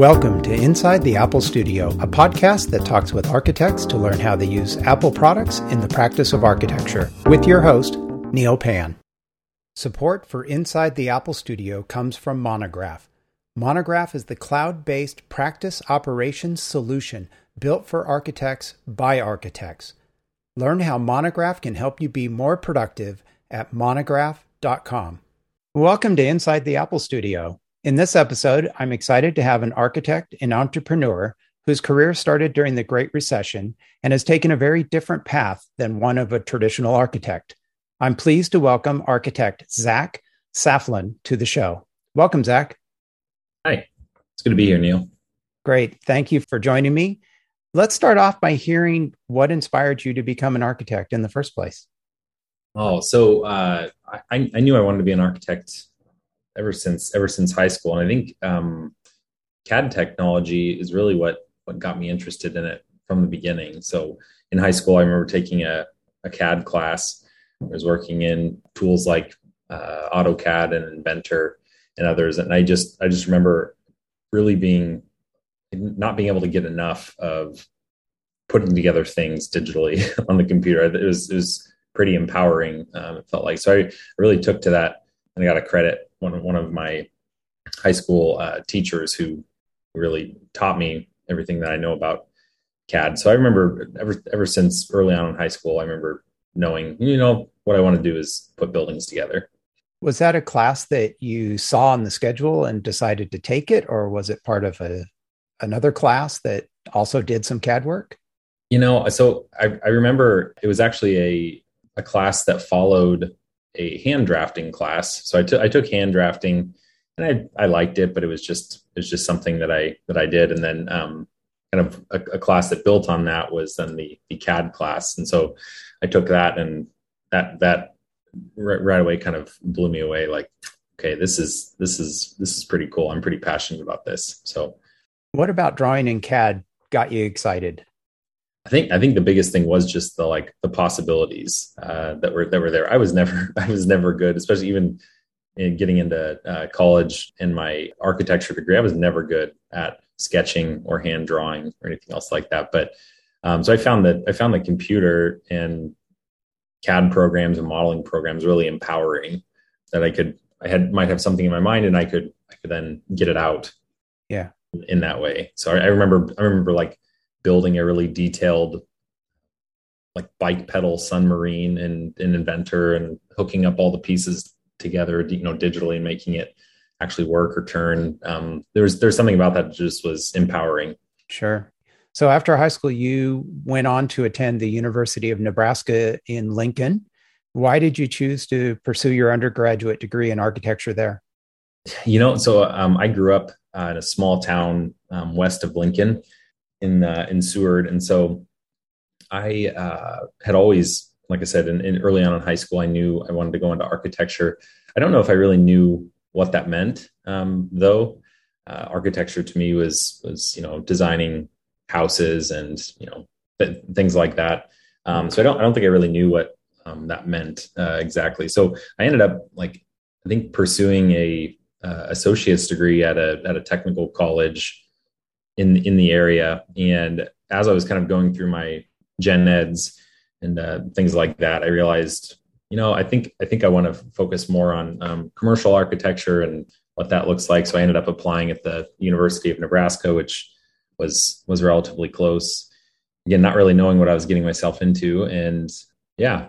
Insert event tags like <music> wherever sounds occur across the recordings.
Welcome to Inside the Apple Studio, a podcast that talks with architects to learn how they use Apple products in the practice of architecture, with your host, Neil Pan. Support for Inside the Apple Studio comes from Monograph. Monograph is the cloud based practice operations solution built for architects by architects. Learn how Monograph can help you be more productive at monograph.com. Welcome to Inside the Apple Studio. In this episode, I'm excited to have an architect and entrepreneur whose career started during the Great Recession and has taken a very different path than one of a traditional architect. I'm pleased to welcome architect Zach Soflin to the show. Welcome, Zach. Hi, it's good to be here, Neil. Great. Thank you for joining me. Let's start off by hearing what inspired you to become an architect in the first place. Oh, so uh, I, I knew I wanted to be an architect ever since ever since high school, and I think um, CAD technology is really what what got me interested in it from the beginning. So in high school, I remember taking a, a CAD class. I was working in tools like uh, AutoCAD and Inventor and others, and I just I just remember really being not being able to get enough of putting together things digitally <laughs> on the computer. It was it was pretty empowering. Um, it felt like so. I really took to that and I got to credit one of one of my high school uh, teachers who really taught me everything that I know about CAD. So I remember ever ever since early on in high school, I remember knowing you know what I want to do is put buildings together. Was that a class that you saw on the schedule and decided to take it, or was it part of a another class that also did some CAD work? You know, so I, I remember it was actually a a class that followed a hand drafting class. So I took I took hand drafting, and I I liked it, but it was just it was just something that I that I did, and then um, kind of a, a, class that built on that was then the the CAD class, and so I took that, and that that right, right away kind of blew me away. Like, okay, this is this is this is pretty cool. I'm pretty passionate about this. So, what about drawing in CAD got you excited? I think I think the biggest thing was just the like the possibilities uh, that were that were there. I was never <laughs> I was never good, especially even in getting into uh, college in my architecture degree. I was never good at sketching or hand drawing or anything else like that. But um, so I found that I found the computer and CAD programs and modeling programs really empowering. That I could I had might have something in my mind and I could I could then get it out. Yeah. In that way. So I, I remember I remember like building a really detailed like bike pedal submarine and an inventor and hooking up all the pieces together you know digitally and making it actually work or turn. Um, there's there's something about that that just was empowering. Sure. So after high school you went on to attend the university of nebraska in lincoln. Why did you choose to pursue your undergraduate degree in architecture there? You know so um, i grew up uh, in a small town um, west of lincoln in uh, in Seward, and so I uh, had always, like I said, in, in, early on in high school, I knew I wanted to go into architecture. I don't know if I really knew what that meant, um, though. Uh, architecture to me was was you know designing houses and you know th- things like that. Um, so I don't I don't think I really knew what um, that meant uh, exactly. So I ended up like I think pursuing a uh, associate's degree at a at a technical college in in the area. And as I was kind of going through my gen eds and uh, things like that, I realized, you know, I think I think I want to focus more on um, commercial architecture and what that looks like. So I ended up applying at the University of Nebraska, which was was relatively close. Again, not really knowing what I was getting myself into, and yeah,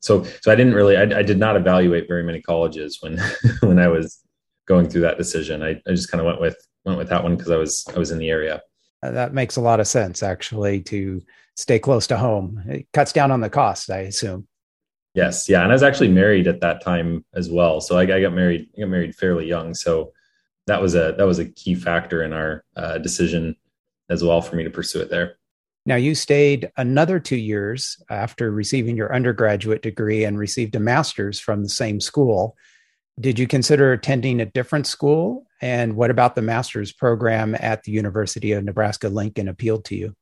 so so I didn't really I, I did not evaluate very many colleges when <laughs> when I was going through that decision. I, I just kind of went with went with that one because I was I was in the area. Uh, that makes a lot of sense, actually, to stay close to home. It cuts down on the cost, I assume. Yes, yeah, and I was actually married at that time as well. So I, I got married. I got married fairly young, so that was a that was a key factor in our uh, decision as well for me to pursue it there. Now, you stayed another two years after receiving your undergraduate degree and received a master's from the same school. Did you consider attending a different school? And what about the master's program at the University of Nebraska Lincoln appealed to you?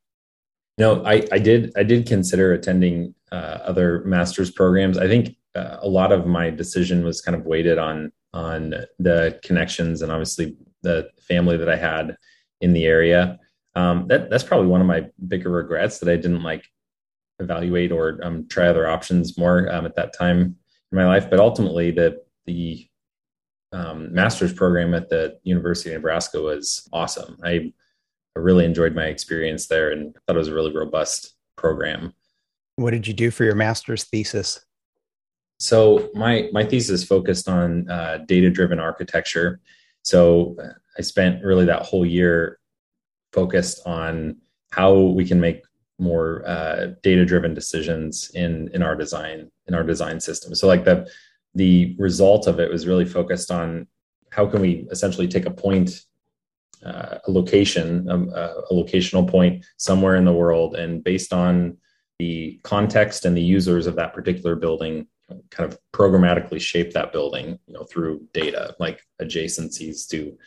No, I, I did. I did consider attending uh, other master's programs. I think uh, a lot of my decision was kind of weighted on on the connections and obviously the family that I had in the area. Um, that that's probably one of my bigger regrets that I didn't like evaluate or um, try other options more um, at that time in my life. But ultimately, the the um, master's program at the University of Nebraska was awesome. I, I really enjoyed my experience there and thought it was a really robust program. What did you do for your master's thesis? So my my thesis focused on uh, data driven architecture. So uh, I spent really that whole year focused on how we can make more uh, data driven decisions in in our design in our design system. So like the the result of it was really focused on how can we essentially take a point uh, a location um, a, a locational point somewhere in the world and based on the context and the users of that particular building kind of programmatically shape that building you know through data like adjacencies to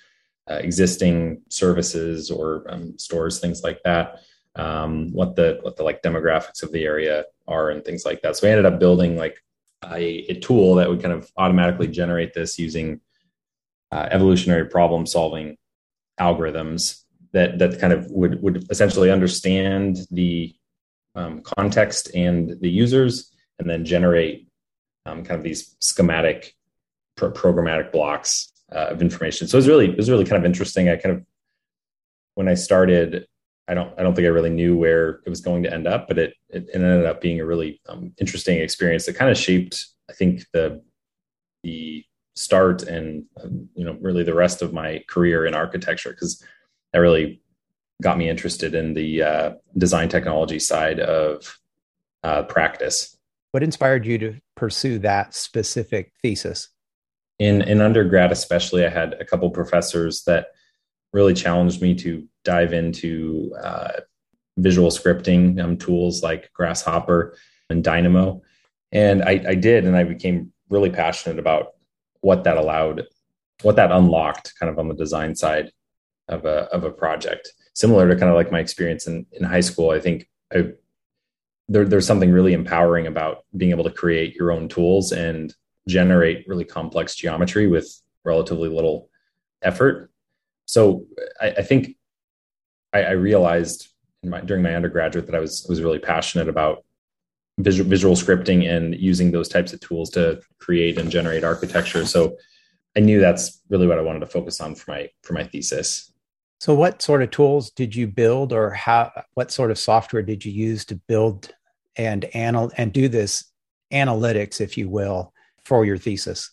uh, existing services or um, stores things like that um, what the what the like demographics of the area are and things like that. So we ended up building like a, a tool that would kind of automatically generate this using uh, evolutionary problem solving algorithms that that kind of would would essentially understand the um, context and the users and then generate um, kind of these schematic pro- programmatic blocks uh, of information. So it was really it was really kind of interesting. I kind of when i started i don't i don't think i really knew where it was going to end up but it it, ended up being a really um, interesting experience that kind of shaped i think the the start and um, you know really the rest of my career in architecture because that really got me interested in the uh, design technology side of uh, practice. What inspired you to pursue that specific thesis? In in undergrad, especially, I had a couple professors that really challenged me to dive into uh, visual scripting um, tools like Grasshopper and Dynamo, and I, I did, and I became really passionate about what that allowed, what that unlocked, kind of on the design side of a of a project similar to kind of like my experience in, in high school, I think I, there, there's something really empowering about being able to create your own tools and generate really complex geometry with relatively little effort. So I, I think I, I realized my, during my undergraduate that I was was really passionate about visual, visual scripting and using those types of tools to create and generate architecture. So I knew that's really what I wanted to focus on for my for my thesis. So, what sort of tools did you build, or how? What sort of software did you use to build and anal and do this analytics, if you will, for your thesis?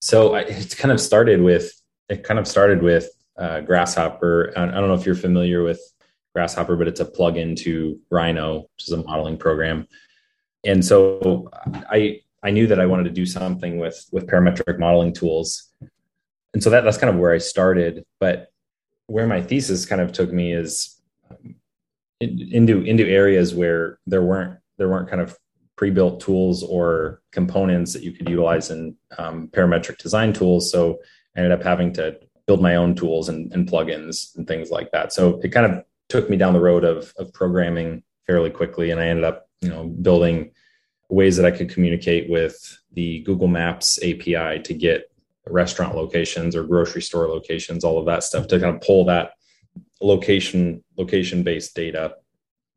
So, I, it's kind of started with it. Kind of started with uh, Grasshopper. I don't know if you're familiar with Grasshopper, but it's a plug-in to Rhino, which is a modeling program. And so, I I knew that I wanted to do something with with parametric modeling tools, and so that that's kind of where I started. But where my thesis kind of took me is um, into into areas where there weren't there weren't kind of pre-built tools or components that you could utilize in um, parametric design tools. So I ended up having to build my own tools and, and plugins and things like that. So it kind of took me down the road of of programming fairly quickly, and I ended up you know building ways that I could communicate with the Google Maps API to get restaurant locations or grocery store locations, all of that stuff to kind of pull that location location based data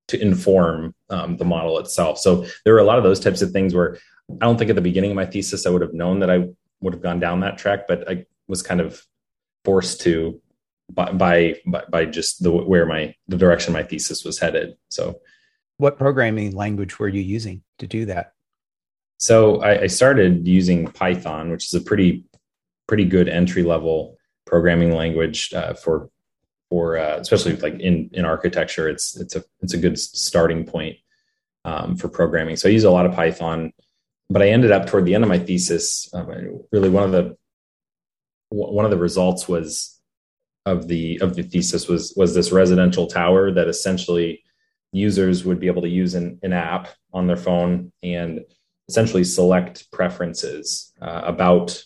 to inform um, the model itself. So there were a lot of those types of things where I don't think at the beginning of my thesis I would have known that I would have gone down that track, but I was kind of forced to by by by just the where my the direction my thesis was headed. So, what programming language were you using to do that? So I, I started using Python, which is a pretty pretty good entry level programming language uh, for for uh, especially like in in architecture. It's it's a it's a good starting point um, for programming. So I use a lot of Python, but I ended up toward the end of my thesis. Um, really, one of the one of the results was of the of the thesis was was this residential tower that essentially users would be able to use an, an app on their phone and essentially select preferences uh, about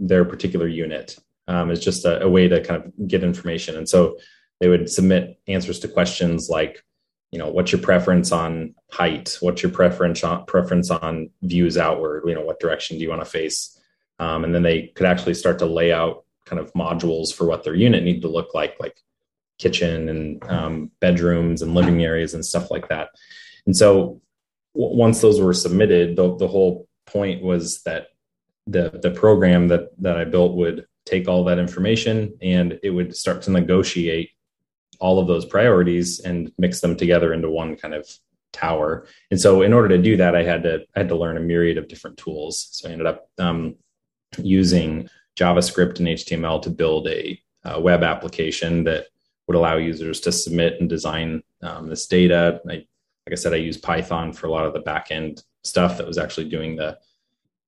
their particular unit um, is just a, a, way to kind of get information. And so they would submit answers to questions like, you know, what's your preference on height? What's your preference on preference on views outward? You know, what direction do you want to face? Um, and then they could actually start to lay out kind of modules for what their unit needed to look like, like kitchen and um, bedrooms and living areas and stuff like that. And so w- once those were submitted, the, the whole point was that the the program that that I built would take all that information and it would start to negotiate all of those priorities and mix them together into one kind of tower. And so in order to do that, I had to I had to learn a myriad of different tools. So I ended up um, using JavaScript and HTML to build a, a, web application that would allow users to submit and design um, this data. I, like I said, I used Python for a lot of the backend stuff that was actually doing the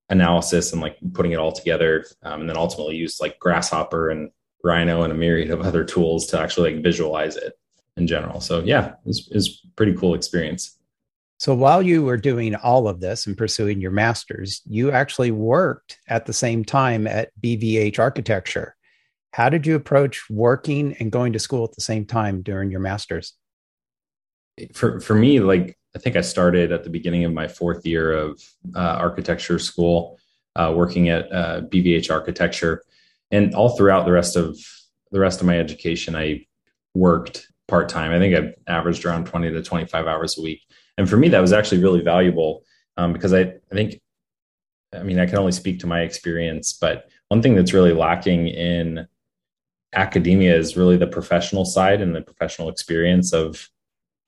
analysis and like putting it all together. Um, and then ultimately used like Grasshopper and Rhino and a myriad of other tools to actually like visualize it in general. So yeah, it was, it was pretty cool experience. So while you were doing all of this and pursuing your master's, you actually worked at the same time at BVH Architecture. How did you approach working and going to school at the same time during your master's? For for me, like I think I started at the beginning of my fourth year of uh, architecture school, uh, working at uh, BVH Architecture, and all throughout the rest of the rest of my education, I worked part time. I think I averaged around twenty to twenty five hours a week and for me that was actually really valuable um, because I, I think i mean i can only speak to my experience but one thing that's really lacking in academia is really the professional side and the professional experience of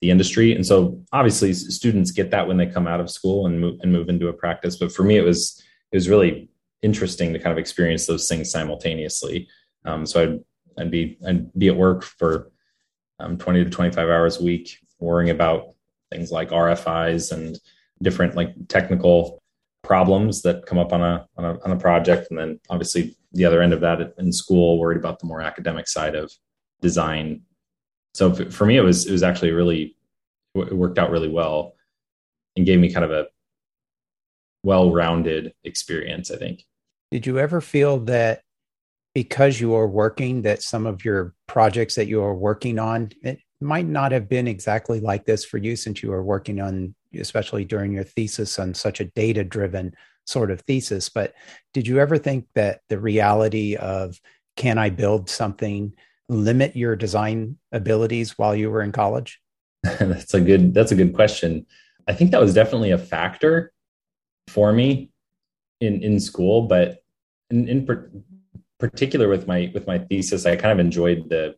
the industry. And so obviously students get that when they come out of school and move and move into a practice. But for me it was it was really interesting to kind of experience those things simultaneously. Um, so I'd, I'd be i'd be at work for um, 20 to 25 hours a week worrying about things like RFIs and different like technical problems that come up on a, on a on a project. And then obviously the other end of that in school worried about the more academic side of design. So for me it was it was actually really it worked out really well and gave me kind of a well-rounded experience i think. Did you ever feel that because you are working that some of your projects that you are working on might not have been exactly like this for you since you were working on, especially during your thesis, on such a data driven sort of thesis. But did you ever think that the reality of can I build something limit your design abilities while you were in college? <laughs> that's a good that's a good question. I think that was definitely a factor for me in in school, but in, in per, particular with my with my thesis, I kind of enjoyed the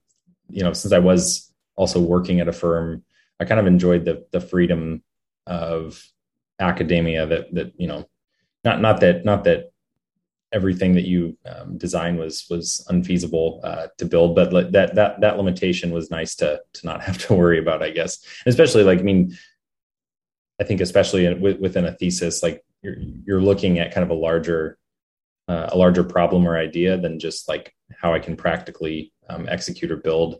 you know since I was also working at a firm, I kind of enjoyed the the freedom of academia that that you know not not that not that everything that you um, design was was unfeasible uh, to build, but that that that limitation was nice to to not have to worry about, I guess. And especially like I mean, I think especially in, within a thesis, like you're you're looking at kind of a larger uh, a larger problem or idea than just like how I can practically um, execute or build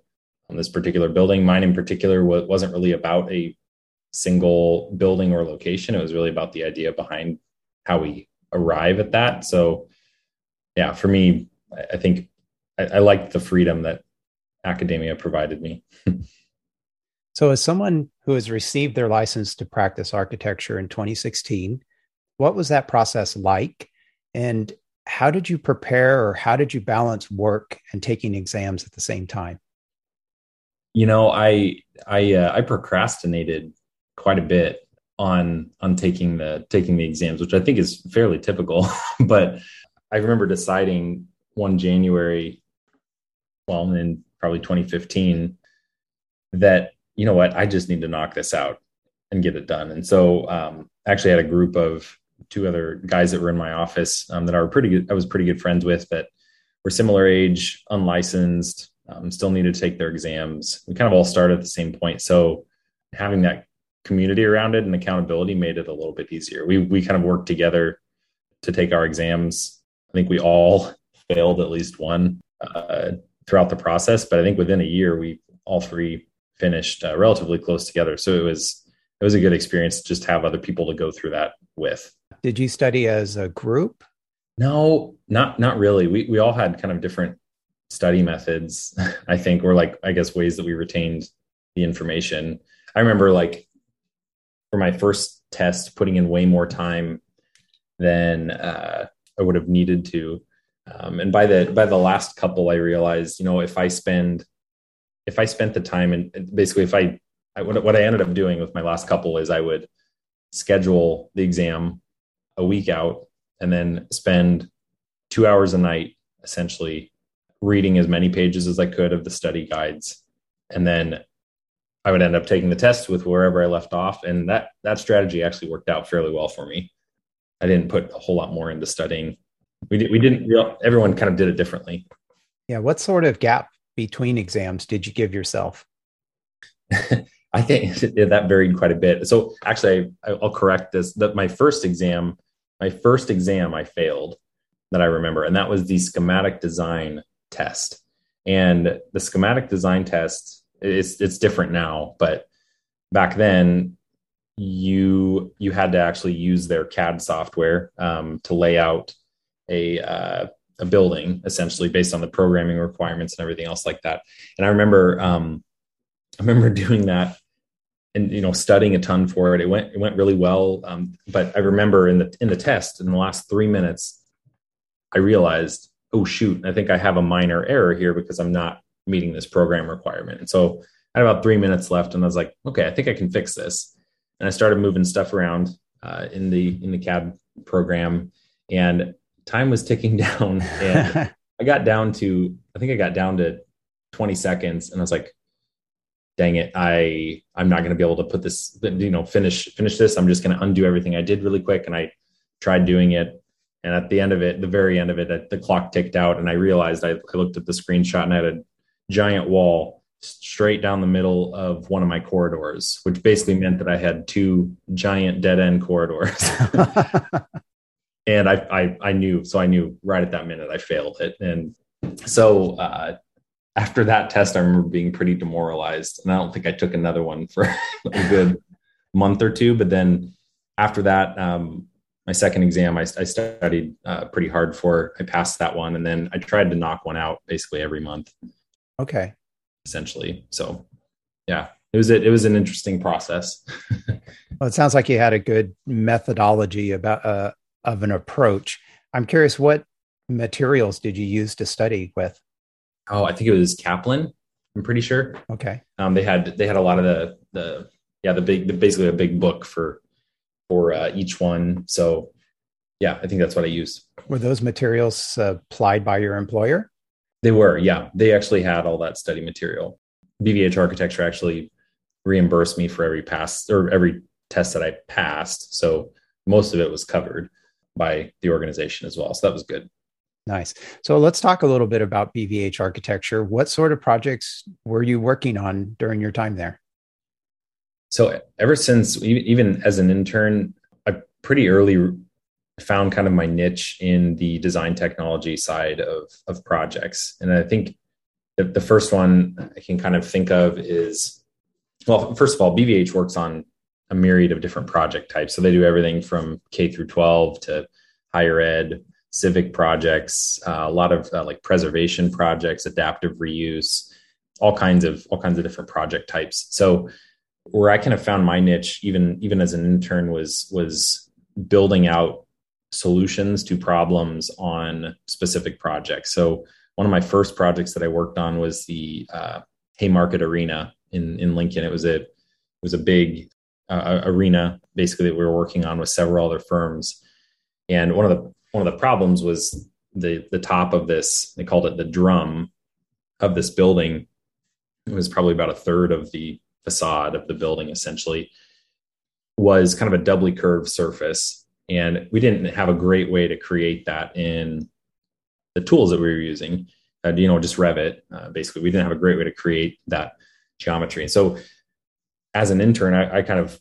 on this particular building. Mine in particular wasn't really about a single building or location. It was really about the idea behind how we arrive at that. So, yeah, for me, I think I, I liked the freedom that academia provided me. <laughs> so, as someone who has received their license to practice architecture in 2016, what was that process like? And how did you prepare or how did you balance work and taking exams at the same time? You know, I I uh, I procrastinated quite a bit on on taking the taking the exams, which I think is fairly typical. <laughs> but I remember deciding one January, well, in probably 2015, that you know what, I just need to knock this out and get it done. And so, um, I actually had a group of two other guys that were in my office um, that were pretty good. I was pretty good friends with that were similar age, unlicensed, um, still need to take their exams. We kind of all started at the same point. So having that community around it and accountability made it a little bit easier. We we kind of worked together to take our exams. I think we all <laughs> failed at least one uh, throughout the process, but I think within a year we all three finished uh, relatively close together. So it was it was a good experience to just have other people to go through that with. Did you study as a group? No, not not really. We we all had kind of different study methods <laughs> i think or like i guess ways that we retained the information. I remember like for my first test putting in way more time than uh, i would have needed to. Um, and by the by the last couple i realized you know if i spend if I spent the time and basically if I, I what, what I ended up doing with my last couple is I would schedule the exam a week out and then spend two hours a night essentially reading as many pages as I could of the study guides. And then I would end up taking the test with wherever I left off. And that that strategy actually worked out fairly well for me. I didn't put a whole lot more into studying. We did, we didn't. Everyone kind of did it differently. Yeah. What sort of gap between exams did you give yourself? <laughs> I think that varied quite a bit. So actually, I, will correct this. That my first exam, my first exam, I failed that I remember, and that was the schematic design test. And the schematic design test it's it's different now, but back then you you had to actually use their CAD software um, to lay out a uh, a building essentially based on the programming requirements and everything else like that. And I remember um, I remember <laughs> doing that and you know studying a ton for it. It went it went really well. Um, but I remember in the in the test in the last three minutes, I realized, oh shoot, I think I have a minor error here because I'm not meeting this program requirement. And so I had about three minutes left, and I was like, okay, I think I can fix this. And I started moving stuff around uh, in the in the CAD program, and time was ticking <laughs> down. And <laughs> I got down to I think I got down to 20 seconds, and I was like, dang it, I I'm not going to be able to put this, you know, finish finish this. I'm just going to undo everything I did really quick, and I tried doing it. And at the end of it, the very end of it, the clock ticked out, and I realized I, I looked at the screenshot and I had a giant wall straight down the middle of one of my corridors, which basically meant that I had two giant dead end corridors. <laughs> and I, I, I knew, so I knew right at that minute I failed it. And so uh, after that test, I remember being pretty demoralized, and I don't think I took another one for <laughs> a good month or two. But then after that, um, my second exam, I, I studied uh, pretty hard for. I passed that one, and then I tried to knock one out basically every month. Okay. Essentially. So yeah, it was it, it was an interesting process. <laughs> well, it sounds like you had a good methodology about uh, of an approach. I'm curious, what materials did you use to study with? Oh, I think it was Kaplan. I'm pretty sure. Okay. Um, they had they had a lot of the the yeah the big the, basically a big book for for uh, each one. So yeah, I think that's what I used. Were those materials supplied by your employer? They were, yeah. They actually had all that study material. BVH architecture actually reimbursed me for every pass or every test that I passed. So most of it was covered by the organization as well. So that was good. Nice. So let's talk a little bit about BVH architecture. What sort of projects were you working on during your time there? So ever since even as an intern, I pretty early found kind of my niche in the design technology side of of projects. And i think the, the first one i can kind of think of is well first of all bvh works on a myriad of different project types. So they do everything from k through 12 to higher ed civic projects uh, a lot of uh, like preservation projects adaptive reuse all kinds of all kinds of different project types. So where i kind of found my niche even even as an intern was was building out solutions to problems on specific projects. So one of my first projects that I worked on was the uh, Haymarket Arena in in Lincoln. It was a it was a big uh, arena basically that we were working on with several other firms. And one of the one of the problems was the the top of this. They called it the drum of this building. It was probably about a third of the facade of the building, essentially, was kind of a doubly curved surface. And we didn't have a great way to create that in the tools that we were using. Uh, you know just revit uh, basically. We didn't have a great way to create that geometry. And so as an intern I, I, kind of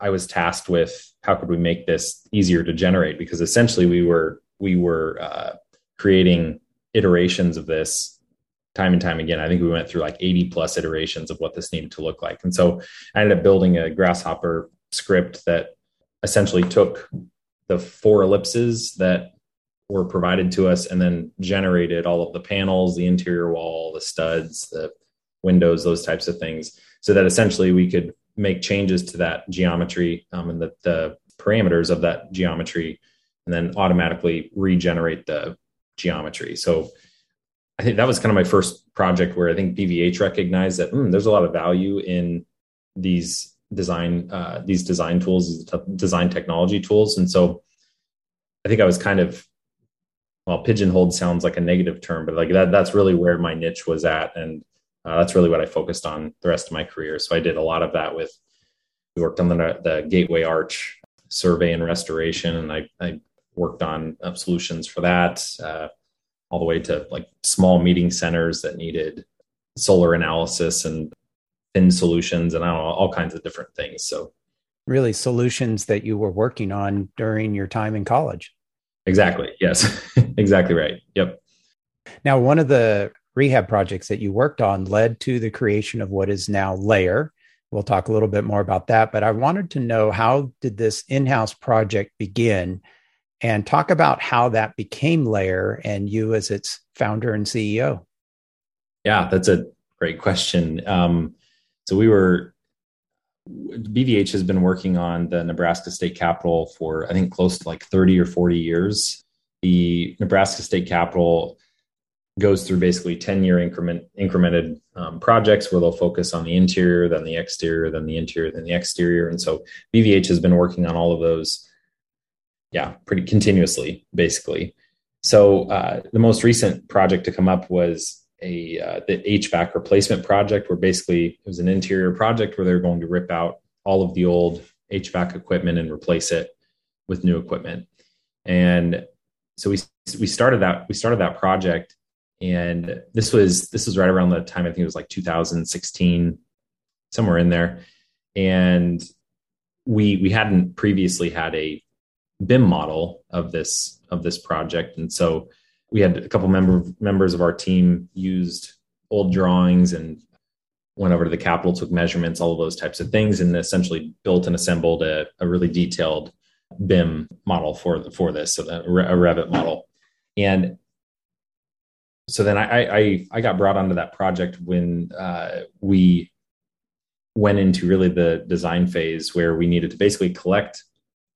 i was tasked with how could we make this easier to generate? Because essentially we were we were uh, creating iterations of this time and time again i think we went through like 80 plus iterations of what this needed to look like and so i ended up building a grasshopper script that essentially took the four ellipses that were provided to us and then generated all of the panels, the interior wall, the studs, the windows, those types of things, so that essentially we could make changes to that geometry um, and the, the parameters of that geometry and then automatically regenerate the geometry. So I think that was kind of my first project where I think BVH recognized that mm, there's a lot of value in these design uh, these design tools, these design technology tools, and so I think I was kind of well, pigeonholed sounds like a negative term, but like that that's really where my niche was at, and uh, that's really what I focused on the rest of my career. So I did a lot of that with we worked on the, the Gateway Arch survey and restoration, and I, I worked on uh, solutions for that, uh, all the way to like small meeting centers that needed solar analysis and thin solutions, and I don't know all kinds of different things. So really, solutions that you were working on during your time in college. Exactly. Yes. <laughs> exactly right. Yep. Now, one of the rehab projects that you worked on led to the creation of what is now Layer. We'll talk a little bit more about that, but I wanted to know how did this in-house project begin and talk about how that became Layer and you as its founder and CEO. Yeah, that's a great question. Um, so we were BVH has been working on the Nebraska State Capitol for I think close to like 30 or 40 years. The Nebraska State Capitol goes through basically 10 year increment incremented um, projects where they'll focus on the interior, then the exterior, then the interior, then the exterior. And so BVH has been working on all of those, yeah, pretty continuously, basically. So uh, the most recent project to come up was a uh, the HVAC replacement project, where basically it was an interior project where they're going to rip out all of the old HVAC equipment and replace it with new equipment. And so we we started that we started that project, and this was this was right around the time I think it was like 2016, somewhere in there, and we we hadn't previously had a BIM model of this of this project, and so we had a couple member members of our team used old drawings and went over to the Capitol, took measurements, all of those types of things, and essentially built and assembled a, a really detailed BIM model for the, for this, so a Revit model. And so then I, I I got brought onto that project when uh, we went into really the design phase where we needed to basically collect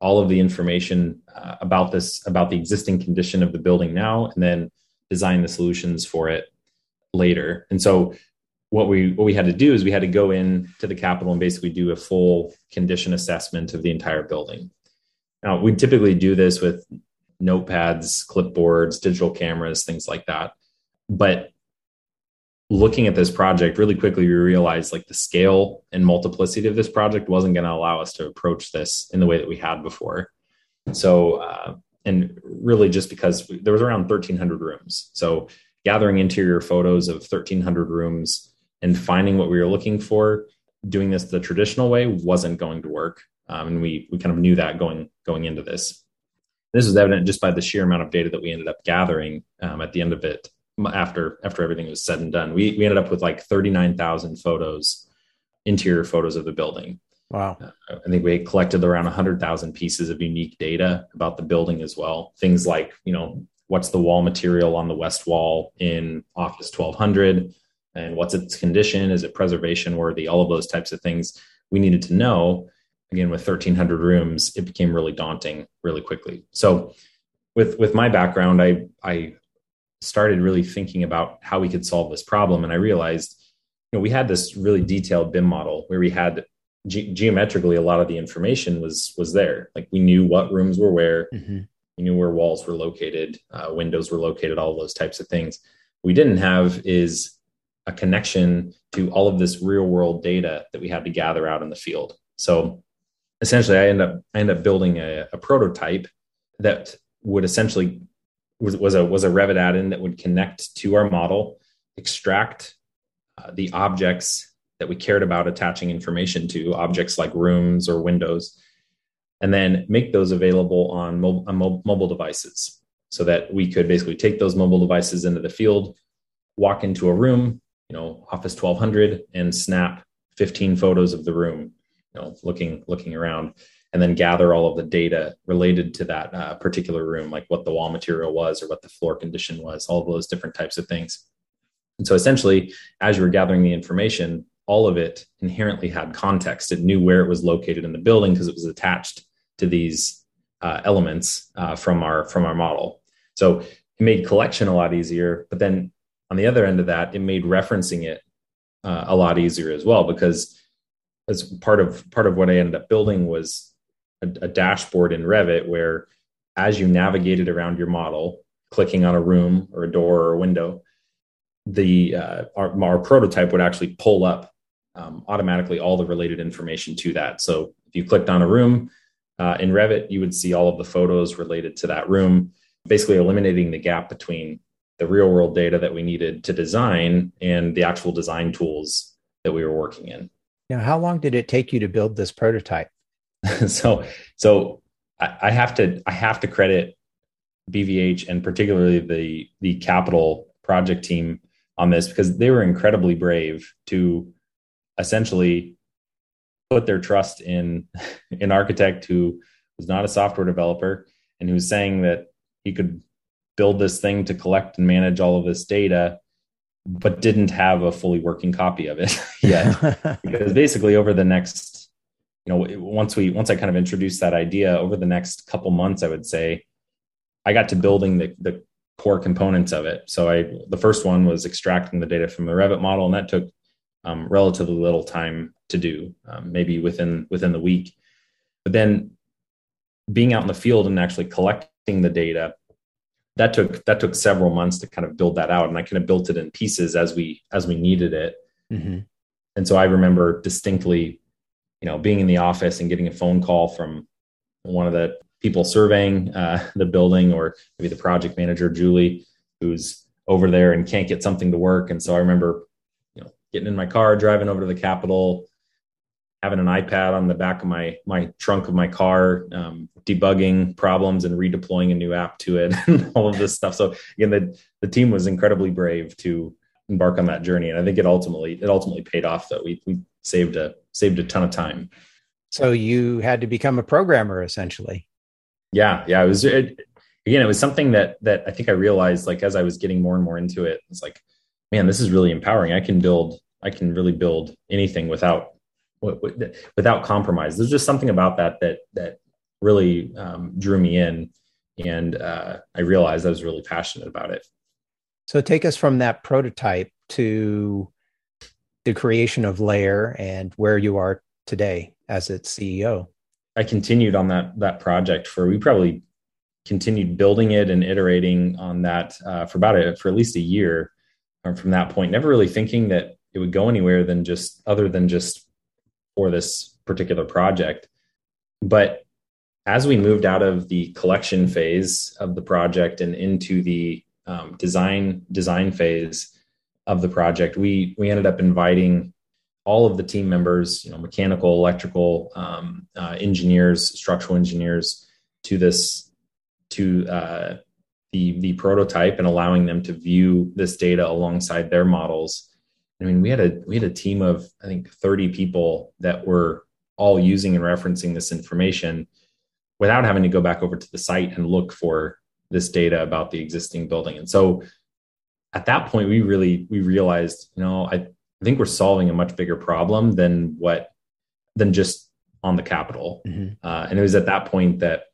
all of the information uh, about this about the existing condition of the building now and then design the solutions for it later. And so what we what we had to do is we had to go in to the Capitol and basically do a full condition assessment of the entire building. Now we typically do this with notepads clipboards digital cameras things like that. But looking at this project really quickly we realized like the scale and multiplicity of this project wasn't going to allow us to approach this in the way that we had before. So uh, and really just because there was around 1300 rooms. So gathering interior photos of 1300 rooms and finding what we were looking for doing this the traditional way wasn't going to work. Um, and we we kind of knew that going going into this. This was evident just by the sheer amount of data that we ended up gathering um, at the end of it after after everything was said and done. We we ended up with like 39,000 photos, interior photos of the building. Wow. Uh, I think we collected around 100,000 pieces of unique data about the building as well. Things like, you know, what's the wall material on the west wall in Office 1200 and what's its condition? Is it preservation worthy? All of those types of things we needed to know. Again, with 1,300 rooms, it became really daunting really quickly. So, with with my background, I I started really thinking about how we could solve this problem. And I realized, you know, we had this really detailed BIM model where we had ge- geometrically a lot of the information was was there. Like we knew what rooms were where, mm-hmm. we knew where walls were located, uh, windows were located, all those types of things. we didn't have is a connection to all of this real world data that we had to gather out in the field. So essentially, I end up I end up building a, a prototype that would essentially was, was a was a Revit add-in that would connect to our model, extract uh, the objects that we cared about attaching information to, objects like rooms or windows, and then make those available on, on mo- mobile devices, so that we could basically take those mobile devices into the field, walk into a room, you know, Office 1200, and snap 15 photos of the room, you know, looking looking around and then gather all of the data related to that uh, particular room, like what the wall material was or what the floor condition was, all of those different types of things. And so essentially, as you were gathering the information, all of it inherently had context. It knew where it was located in the building because it was attached to these uh, elements uh, from our from our model. So it made collection a lot easier. But then on the other end of that, it made referencing it uh, a lot easier as well because as part of part of what I ended up building was a, a dashboard in Revit where as you navigated around your model, clicking on a room or a door or a window, the uh, our, our, prototype would actually pull up um, automatically all the related information to that. So if you clicked on a room uh, in Revit, you would see all of the photos related to that room, basically eliminating the gap between the real world data that we needed to design and the actual design tools that we were working in. Now, how long did it take you to build this prototype? <laughs> so, so I, I have to I have to credit BVH and particularly the the Capitol project team on this because they were incredibly brave to essentially put their trust in <laughs> an architect who was not a software developer and who was saying that he could build this thing to collect and manage all of this data but didn't have a fully working copy of it <laughs> yet. Because basically over the next you know once we once i kind of introduced that idea over the next couple months i would say i got to building the, the core components of it. So i the first one was extracting the data from the revit model and that took um, relatively little time to do um, maybe within within the week. But then being out in the field and actually collecting the data that took that took several months to kind of build that out and i kind of built it in pieces as we as we needed it. Mm-hmm. and so i remember distinctly you know being in the office and getting a phone call from one of the people surveying uh, the building or maybe the project manager julie who's over there and can't get something to work and so i remember you know getting in my car driving over to the capitol having an ipad on the back of my my trunk of my car um, debugging problems and redeploying a new app to it <laughs> and all of this stuff. So again, the the team was incredibly brave to embark on that journey, and I think it ultimately it ultimately paid off. That we we saved a saved a ton of time. So you had to become a programmer essentially. Yeah, yeah. It was it, again. It was something that that I think I realized like as I was getting more and more into it. It's like, man, this is really empowering. I can build. I can really build anything without without compromise. There's just something about that that that really um, drew me in, and uh, I realized I was really passionate about it. So take us from that prototype to the creation of Layer and where you are today as its CEO. I continued on that that project for we probably continued building it and iterating on that uh, for about a, for at least a year from that point. Never really thinking that it would go anywhere than just other than just for this particular project. But as we moved out of the collection phase of the project and into the um, design design phase of the project, we we ended up inviting all of the team members, you know, mechanical, electrical, um, uh, engineers, structural engineers, to this to uh, the the prototype and allowing them to view this data alongside their models. I mean, we had a we had a team of I think 30 people that were all using and referencing this information without having to go back over to the site and look for this data about the existing building. And so at that point, we really we realized, you know, I, I think we're solving a much bigger problem than what than just on the Capitol Mm-hmm. Uh, and it was at that point that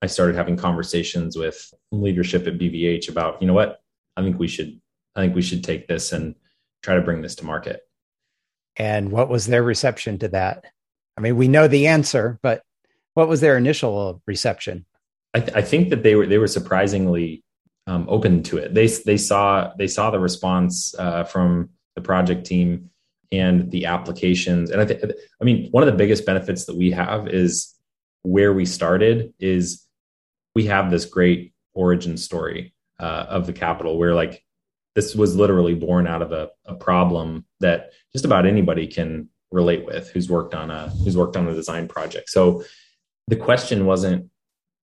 I started having conversations with leadership at BVH about, you know what, I think we should I think we should take this and try to bring this to market. And what was their reception to that? I mean, we know the answer, but what was their initial reception? I, th- I think that they were they were surprisingly um, open to it. They they saw they saw the response uh, from the project team and the applications. And I think I mean one of the biggest benefits that we have is where we started is we have this great origin story uh, of the Capitol where like this was literally born out of a, a problem that just about anybody can relate with who's worked on a who's worked on a design project. So the question wasn't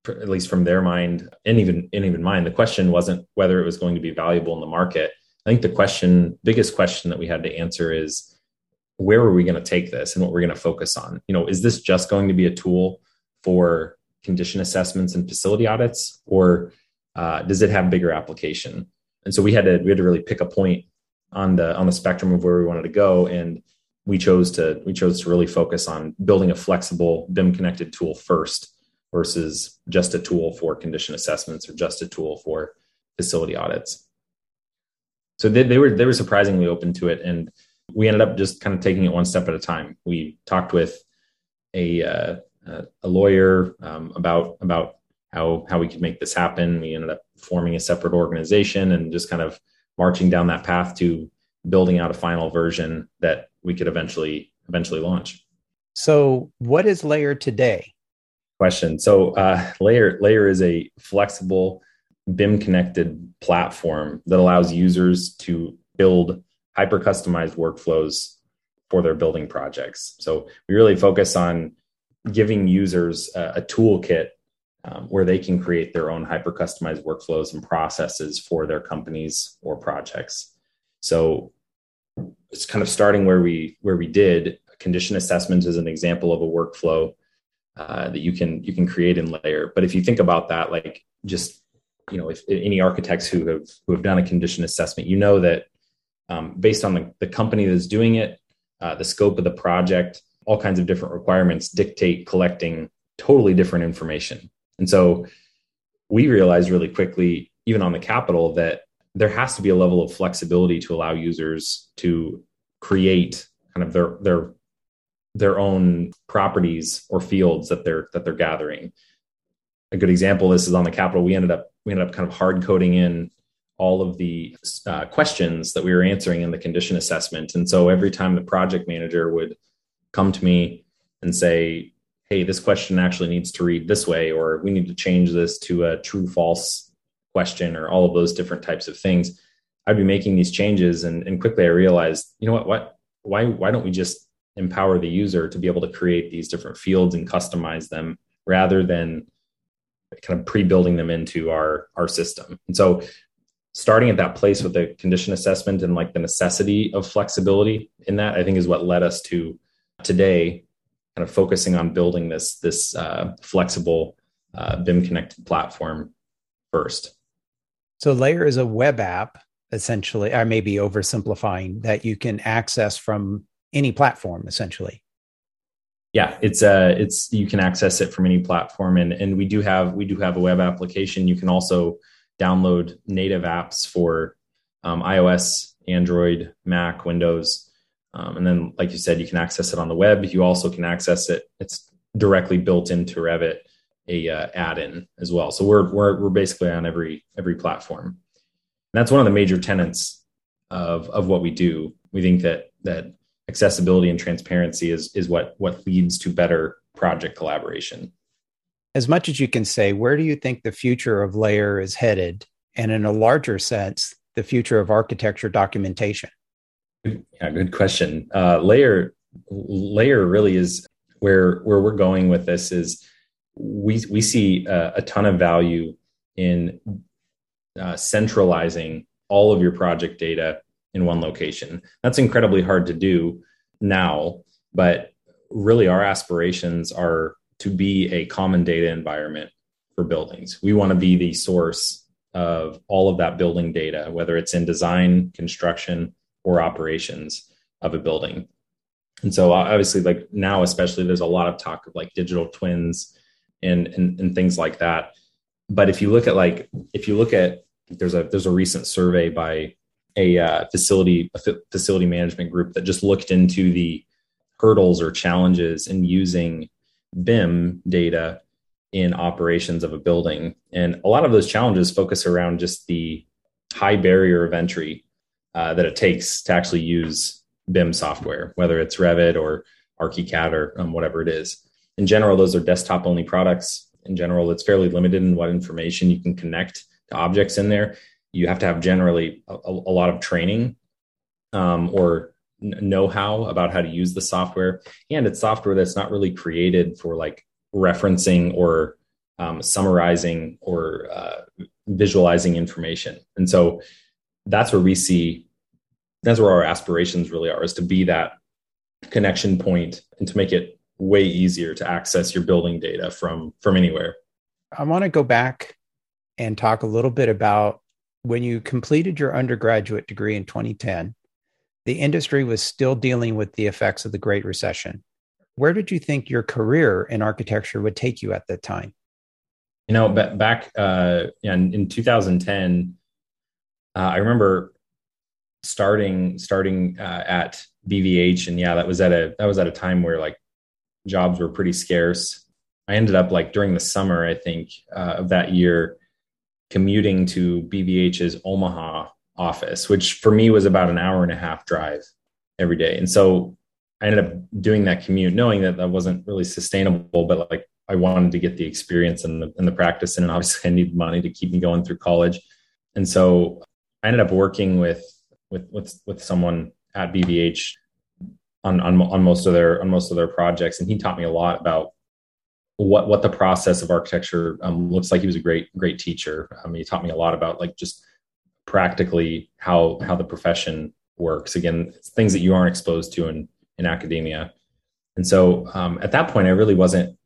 at least from their mind and even and even mine the question wasn't whether it was going to be valuable in the market. I think the question biggest question that we had to answer is where are we going to take this and what we're going to focus on? You know is this just going to be a tool for condition assessments and facility audits or uh, does it have bigger application? And so we had to we had to really pick a point on the on the spectrum of where we wanted to go and we chose to we chose to really focus on building a flexible BIM connected tool first versus just a tool for condition assessments or just a tool for facility audits. so they, they were they were surprisingly open to it, and we ended up just kind of taking it one step at a time. We talked with a uh, a lawyer um, about about how how we could make this happen. We ended up forming a separate organization and just kind of marching down that path to building out a final version that we could eventually eventually launch. So, what is Layer today? Question. So, uh, Layer Layer is a flexible BIM connected platform that allows users to build hyper customized workflows for their building projects. So, we really focus on giving users a, a toolkit um, where they can create their own hyper customized workflows and processes for their companies or projects. So it's kind of starting where we where we did. Condition assessment is an example of a workflow uh, that you can you can create in Layer. But if you think about that, like just you know, if any architects who have who have done a condition assessment, you know that um, based on the, the company that's doing it, uh, the scope of the project, all kinds of different requirements dictate collecting totally different information. And so we realized really quickly, even on the Capitol, that there has to be a level of flexibility to allow users to create kind of their their their own properties or fields that they're that they're gathering. A good example this is on the Capitol. We ended up we ended up kind of hard coding in all of the uh, questions that we were answering in the condition assessment. And so every time the project manager would come to me and say, hey, this question actually needs to read this way, or we need to change this to a true false question, or all of those different types of things. I'd be making these changes, and, and quickly I realized, you know what, what, why, why don't we just empower the user to be able to create these different fields and customize them rather than kind of pre-building them into our our system. And so starting at that place with the condition assessment and like the necessity of flexibility in that, I think is what led us to today kind of focusing on building this this uh, flexible uh, BIM connected platform first. So Layer is a web app, essentially. I may be oversimplifying that you can access from any platform, essentially. Yeah, it's uh it's you can access it from any platform, and and we do have we do have a web application. You can also download native apps for um, iOS, Android, Mac, Windows. Um, and then, like you said, you can access it on the web. You also can access it. It's directly built into Revit, a uh, add-in as well. So we're we're we're basically on every every platform. And that's one of the major tenets of of what we do. We think that that accessibility and transparency is is what what leads to better project collaboration. As much as you can say, where do you think the future of layer is headed? And in a larger sense, the future of architecture documentation? Yeah, good question. Uh, layer layer really is where where we're going with this is we we see a, a ton of value in uh, centralizing all of your project data in one location. That's incredibly hard to do now, but really our aspirations are to be a common data environment for buildings. We want to be the source of all of that building data, whether it's in design, construction, or operations of a building. And so uh, obviously like now especially there's a lot of talk of like digital twins and and, and things like that. But if you look at like if you look at there's a there's a recent survey by a uh, facility a facility management group that just looked into the hurdles or challenges in using BIM data in operations of a building. And a lot of those challenges focus around just the high barrier of entry uh, that it takes to actually use BIM software, whether it's Revit or ArchiCAD or um, whatever it is. In general, those are desktop only products. In general, it's fairly limited in what information you can connect to objects in there. You have to have generally a, a lot of training um, or know how about how to use the software. And it's software that's not really created for like referencing or um, summarizing or uh, visualizing information. And so that's where we see that's where our aspirations really are is to be that connection point and to make it way easier to access your building data from from anywhere i want to go back and talk a little bit about when you completed your undergraduate degree in 2010 the industry was still dealing with the effects of the great recession where did you think your career in architecture would take you at that time you know back uh, in, in 2010 uh, I remember starting starting uh, at BVH, and yeah, that was at a that was at a time where like jobs were pretty scarce. I ended up like during the summer, I think, uh, of that year, commuting to BVH's Omaha office, which for me was about an hour and a half drive every day. And so I ended up doing that commute, knowing that that wasn't really sustainable, but like I wanted to get the experience and the, and the practice and obviously I needed money to keep me going through college. And so I ended up working with with with with someone at BVH on, on on most of their on most of their projects, and he taught me a lot about what what the process of architecture um, looks like. He was a great great teacher. Um, he taught me a lot about like just practically how how the profession works. Again, things that you aren't exposed to in in academia. And so um, at that point, I really wasn't.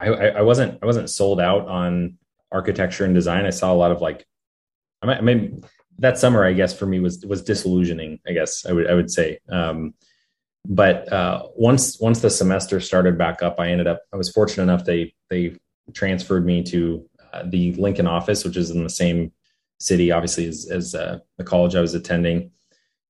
I, I wasn't I wasn't sold out on architecture and design. I saw a lot of like, I mean, that summer, I guess for me was was disillusioning. I guess I would I would say. Um, but uh, once once the semester started back up, I ended up I was fortunate enough they they transferred me to uh, the Lincoln office, which is in the same city, obviously as, as uh, the college I was attending,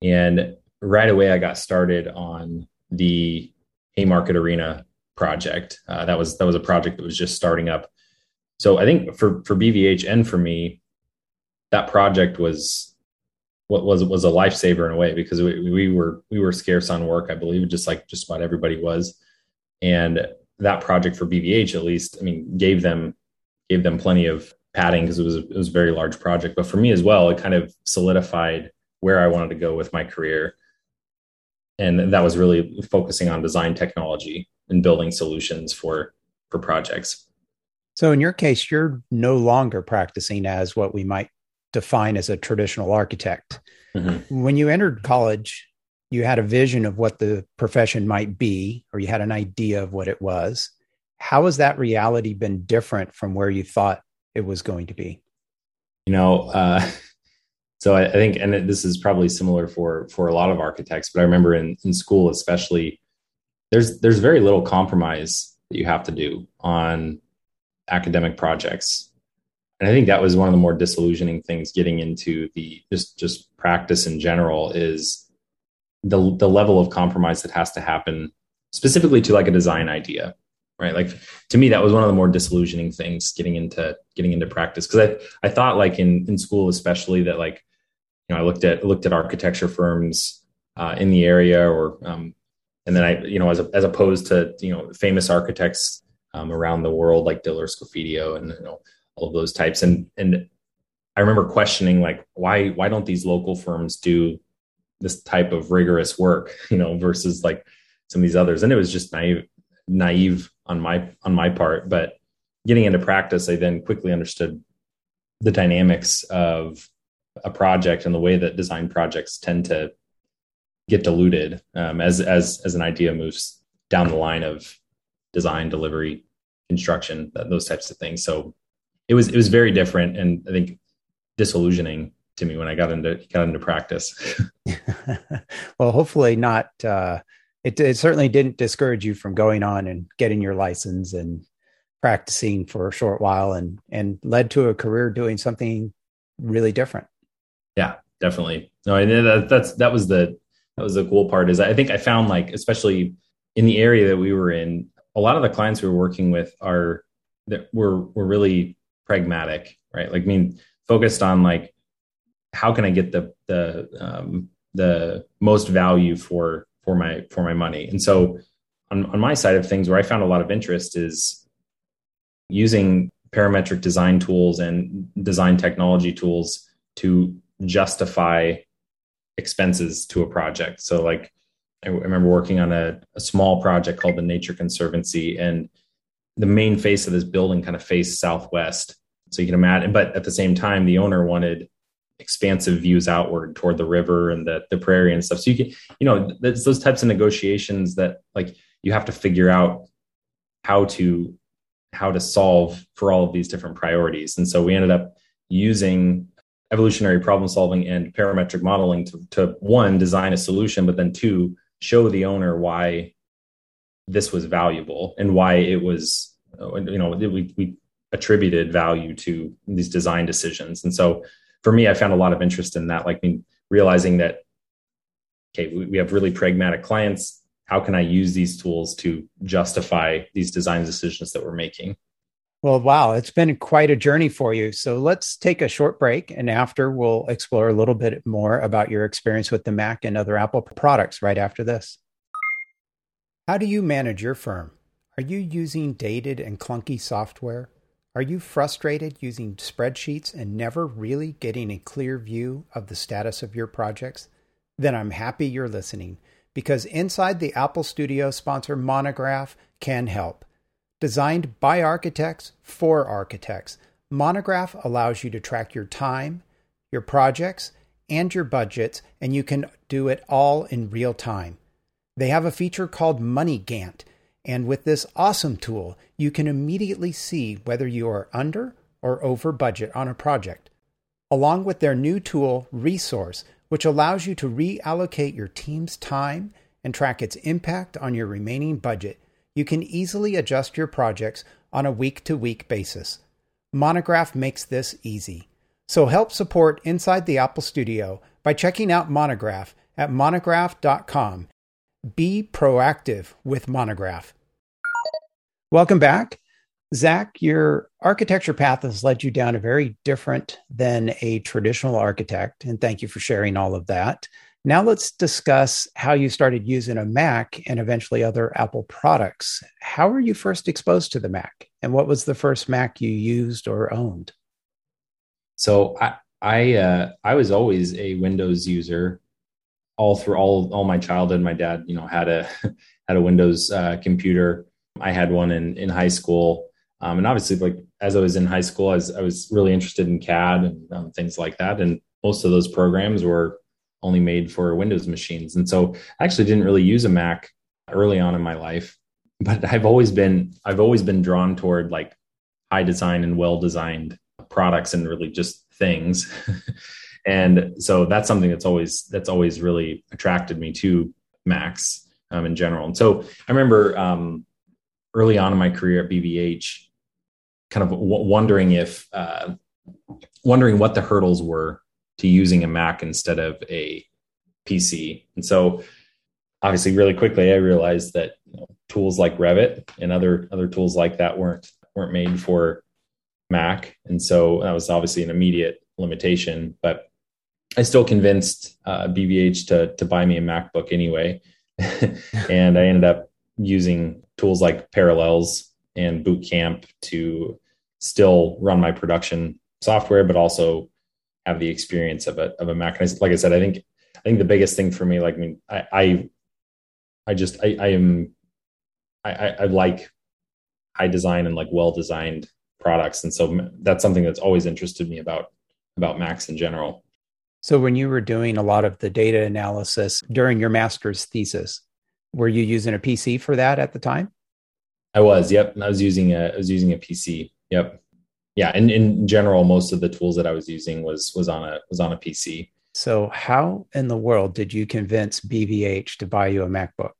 and right away I got started on the Haymarket Arena project. Uh, that was that was a project that was just starting up. So I think for for BVH and for me, that project was what was was a lifesaver in a way because we, we were we were scarce on work, I believe, just like just about everybody was. And that project for BVH, at least, I mean, gave them gave them plenty of padding because it was it was a very large project. But for me as well, it kind of solidified where I wanted to go with my career. And that was really focusing on design technology and building solutions for for projects. So in your case, you're no longer practicing as what we might define as a traditional architect. Mm-hmm. When you entered college, you had a vision of what the profession might be, or you had an idea of what it was. How has that reality been different from where you thought it was going to be? You know, uh, <laughs> so I, I, think, and this is probably similar for for a lot of architects, but I remember in in school, especially, there's there's very little compromise that you have to do on academic projects and I think that was one of the more disillusioning things getting into the just just practice in general is the the level of compromise that has to happen specifically to like a design idea right? Like to me that was one of the more disillusioning things getting into getting into practice. Because i i thought like in in school especially that like you know i looked at looked at architecture firms uh, in the area or um, and then i you know as, a, as opposed to you know famous architects um, around the world like diller scofidio and you know all of those types. And and I remember questioning like why why don't these local firms do this type of rigorous work, <laughs> you know, versus like some of these others. And it was just naive naive on my on my part. But getting into practice, I then quickly understood the dynamics of a project and the way that design projects tend to get diluted um, as as as an idea moves down the line of design, delivery, construction, those types of things. So it was it was very different and I think disillusioning to me when I got into got into practice. <laughs> well, hopefully not. Uh, it, it certainly didn't discourage you from going on and getting your license and practicing for a short while and and led to a career doing something really different. Yeah, definitely. No, and that, that's that was the that was the cool part is I think I found like especially in the area that we were in, a lot of the clients we were working with are that were were really pragmatic, right? Like, I mean, focused on like how can I get the the um, the most value for for my for my money. And so, on on my side of things, where I found a lot of interest is using parametric design tools and design technology tools to justify expenses to a project. So, like, I remember working on a, a small project called the Nature Conservancy, and the main face of this building kind of faced southwest. So you can imagine, but at the same time, the owner wanted expansive views outward toward the river and the, the prairie and stuff. So you can, you know, there's those types of negotiations that like you have to figure out how to how to solve for all of these different priorities. And so we ended up using evolutionary problem solving and parametric modeling to, to one design a solution, but then two show the owner why this was valuable and why it was you know we, we attributed value to these design decisions and so for me i found a lot of interest in that like I mean, realizing that okay, we, we have really pragmatic clients. How can I use these tools to justify these design decisions that we're making? Well, wow, it's been quite a journey for you. So let's take a short break. And after, we'll explore a little bit more about your experience with the Mac and other Apple products right after this. How do you manage your firm? Are you using dated and clunky software? Are you frustrated using spreadsheets and never really getting a clear view of the status of your projects? Then I'm happy you're listening because inside the Apple Studio sponsor Monograph can help. Designed by architects for architects, Monograph allows you to track your time, your projects, and your budgets, and you can do it all in real time. They have a feature called Money Gantt, and with this awesome tool, you can immediately see whether you are under or over budget on a project. Along with their new tool, Resource, which allows you to reallocate your team's time and track its impact on your remaining budget you can easily adjust your projects on a week to week basis. Monograph makes this easy. So help support Inside the Apple Studio by checking out Monograph at monograph.com. Be proactive with Monograph. Welcome back. Zach, your architecture path has led you down a very different than a traditional architect. And thank you for sharing all of that. Now let's discuss how you started using a Mac and eventually other Apple products. How were you first exposed to the Mac, and what was the first Mac you used or owned? So I I uh, I was always a Windows user all through all all my childhood. My dad, you know, had a <laughs> had a Windows uh, computer. I had one in in high school, um, and obviously, like as I was in high school, I was I was really interested in CAD and um, things like that. And most of those programs were only made for Windows machines. And so I actually didn't really use a Mac early on in my life, but I've always been I've always been drawn toward like high design and well designed products and really just things. <laughs> and so that's something that's always that's always really attracted me to Macs um, in general. And so I remember um, early on in my career at BVH, kind of w- wondering if uh, wondering what the hurdles were to using a Mac instead of a PC. And so obviously really quickly I realized that you know, tools like Revit and other other tools like that weren't weren't made for Mac. And so that was obviously an immediate limitation, but I still convinced uh, BVH to to buy me a MacBook anyway. <laughs> and I ended up using tools like Parallels and Bootcamp to still run my production software, but also have the experience of a of a Mac. And like I said, I think I think the biggest thing for me, like I mean, I I, I just I, I am I, I like high design and like well designed products, and so that's something that's always interested me about about Macs in general. So when you were doing a lot of the data analysis during your master's thesis, were you using a PC for that at the time? I was. Yep, I was using a I was using a PC. Yep yeah, and in general, most of the tools that I was using was was on a was on a PC. So, how in the world did you convince BVH to buy you a MacBook?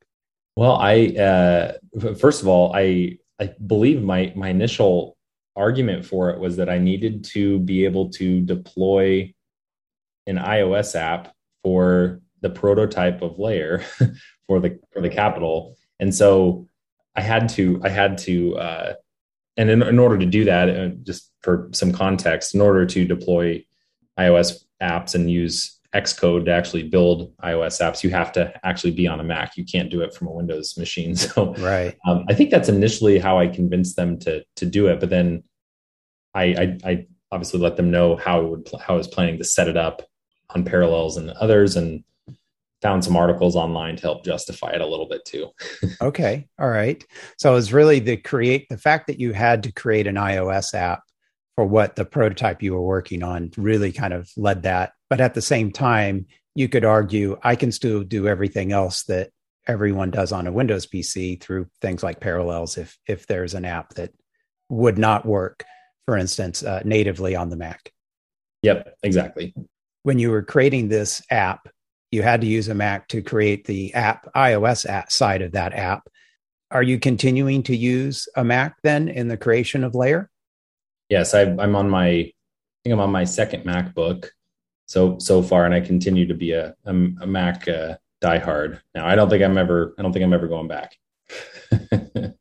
Well, I uh, first of all, I I believe my my initial argument for it was that I needed to be able to deploy an iOS app for the prototype of layer <laughs> for the for the Capitol, and so I had to I had to uh, and in, in, order to do that, uh, just for some context, in order to deploy iOS apps and use Xcode to actually build iOS apps, you have to actually be on a Mac. You can't do it from a Windows machine. <laughs> So, right. Um, I think that's initially how I convinced them to to do it. But then, I, I, I obviously let them know how I would how I was planning to set it up on Parallels and others, and found some articles online to help justify it a little bit too. <laughs> okay. All right. So it was really the create the fact that you had to create an iOS app for what the prototype you were working on really kind of led that. But at the same time, you could argue I can still do everything else that everyone does on a Windows PC through things like Parallels if if there's an app that would not work, for instance, uh, natively on the Mac. Yep, exactly. When you were creating this app, you had to use a Mac to create the app, iOS app side of that app. Are you continuing to use a Mac then in the creation of Layer? Yes, I, am on my, I think I'm on my second MacBook, so so far, and I continue to be a a, a Mac uh, diehard. Now, I don't think I'm ever I don't think I'm ever going back. <laughs>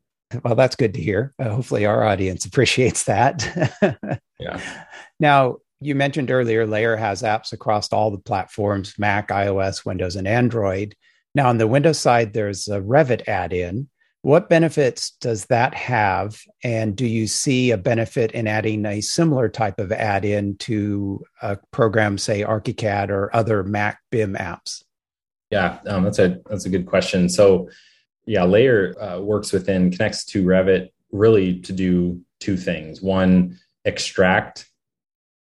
well, that's good to hear. Uh, hopefully, our audience appreciates that. <laughs> yeah. Now, you mentioned earlier, Layer has apps across all the platforms Mac, iOS, Windows, and Android. Now, on the Windows side, there's a Revit add in. What benefits does that have? And do you see a benefit in adding a similar type of add in to a program, say ArchiCAD or other Mac BIM apps? Yeah, um, that's a that's a good question. So, yeah, Layer uh, works within connects to Revit really to do two things. One, extract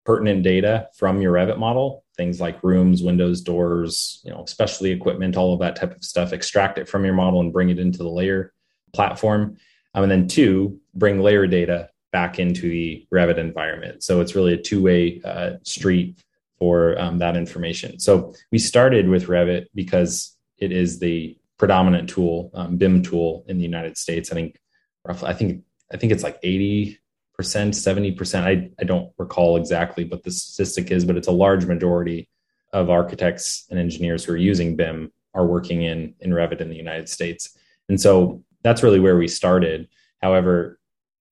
pertinent data from your Revit model, things like rooms, windows, doors, you know, specialty equipment, all of that type of stuff, extract it from your model and bring it into the layer platform. Um, and then two, bring layer data back into the Revit environment. So it's really a two-way uh, street for um, that information. So we started with Revit because it is the predominant tool, um, BIM tool in the United States. I think roughly, I think I think it's like 80 percent, 70%. I, I don't recall exactly what the statistic is, but it's a large majority of architects and engineers who are using BIM are working in, in Revit in the United States. And so that's really where we started. However,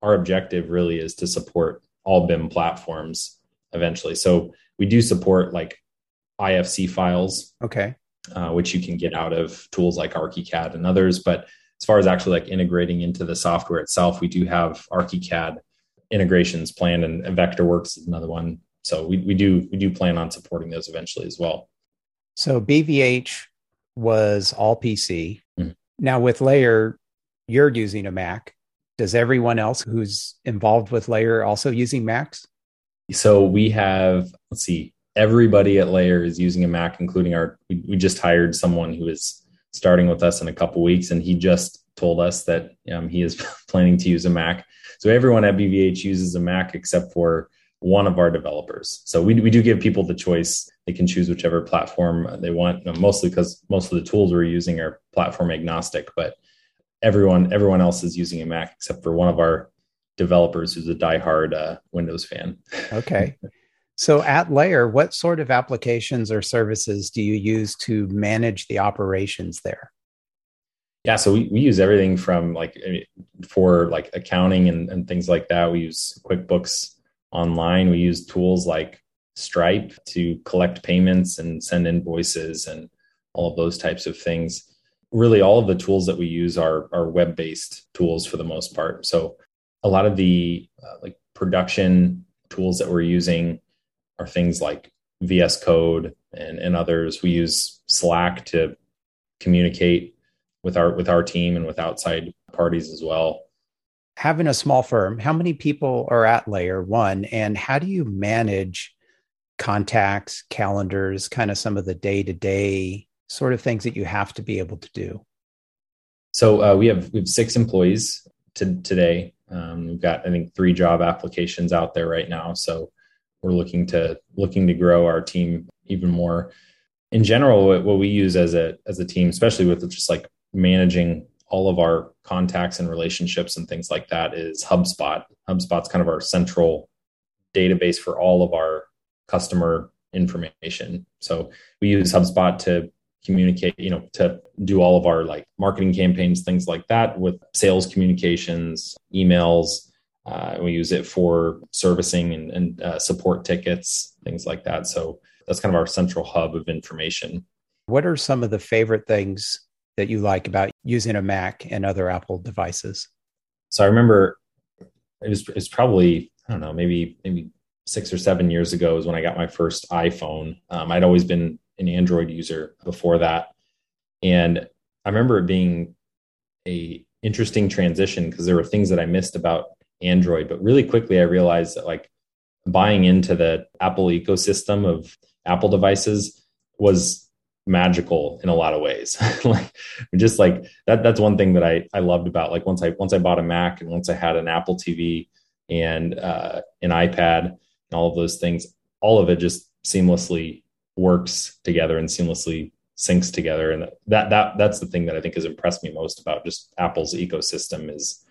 our objective really is to support all BIM platforms eventually. So we do support like IFC files. Okay. Uh, which you can get out of tools like ArchiCAD and others. But as far as actually like integrating into the software itself, we do have ArchiCAD integrations planned, and, and Vectorworks is another one. So we, we do we do plan on supporting those eventually as well. So BVH was all PC. Mm-hmm. Now with Layer, you're using a Mac. Does everyone else who's involved with Layer also using Macs? So we have let's see, everybody at Layer is using a Mac, including our. We, we just hired someone who is starting with us in a couple weeks, and he just told us that um, he is <laughs> planning to use a Mac. So everyone at BVH uses a Mac except for one of our developers. So we, we do give people the choice. They can choose whichever platform they want, mostly because most of the tools we're using are platform agnostic, but everyone everyone else is using a Mac except for one of our developers who's a diehard uh, Windows fan. <laughs> Okay. So at Layer, what sort of applications or services do you use to manage the operations there? Yeah, so we, we use everything from like for like accounting and, and things like that. We use QuickBooks online. We use tools like Stripe to collect payments and send invoices and all of those types of things. Really, all of the tools that we use are are web based tools for the most part. So a lot of the uh, like production tools that we're using are things like VS Code and, and others. We use Slack to communicate with our with our team and with outside parties as well. Having a small firm how many people are at layer one and how do you manage contacts calendars kind of some of the day-to-day sort of things that you have to be able to do? So uh, we have we have six employees to, today. Um, we've got i think three job applications out there right now. So we're looking to looking to grow our team even more. In general what, what we use as a as a team especially with just like managing all of our contacts and relationships and things like that is HubSpot. HubSpot's kind of our central database for all of our customer information. So we use HubSpot to communicate, you know, to do all of our like marketing campaigns, things like that with sales communications, emails. Uh, we use it for servicing and, and uh, support tickets, things like that. So that's kind of our central hub of information. What are some of the favorite things that you like about using a Mac and other Apple devices? So I remember it was probably I don't know maybe maybe six or seven years ago is when I got my first iPhone. Um, I'd always been an Android user before that, and I remember it being a interesting transition because there were things that I missed about Android, but really quickly I realized that like buying into the Apple ecosystem of Apple devices was magical in a lot of ways. <laughs> Like just like that that's one thing that i i loved about like once i once i bought a mac and once i had an apple tv and uh, an ipad and all of those things all of it just seamlessly works together and seamlessly syncs together. And that that that's the thing that i think has impressed me most about just apple's ecosystem is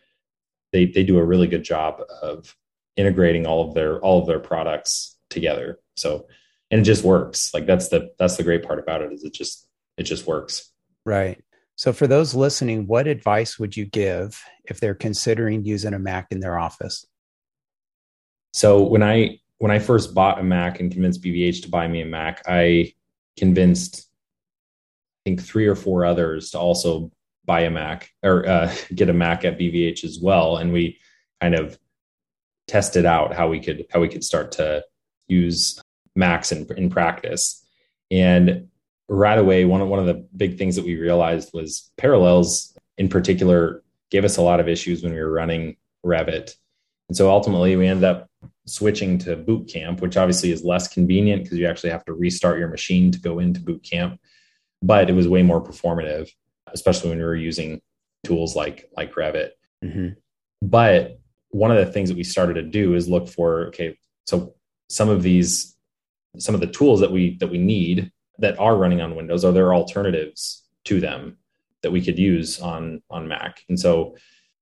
they they do a really good job of integrating all of their all of their products together. So and it just works. Like that's the that's the great part about it is it just it just works. Right. So for those listening, what advice would you give if they're considering using a Mac in their office? So when I when I first bought a Mac and convinced BVH to buy me a Mac, I convinced I think three or four others to also buy a Mac or uh, <laughs> get a Mac at BVH as well, and we kind of tested out how we could how we could start to use Macs in in practice. And right away, one of one of the big things that we realized was parallels in particular gave us a lot of issues when we were running Revit. And so ultimately we ended up switching to boot camp, which obviously is less convenient because you actually have to restart your machine to go into boot camp. But it was way more performative, especially when we were using tools like like Revit. Mm-hmm. But one of the things that we started to do is look for okay, so some of these some of the tools that we that we need that are running on Windows are there alternatives to them that we could use on on Mac. And so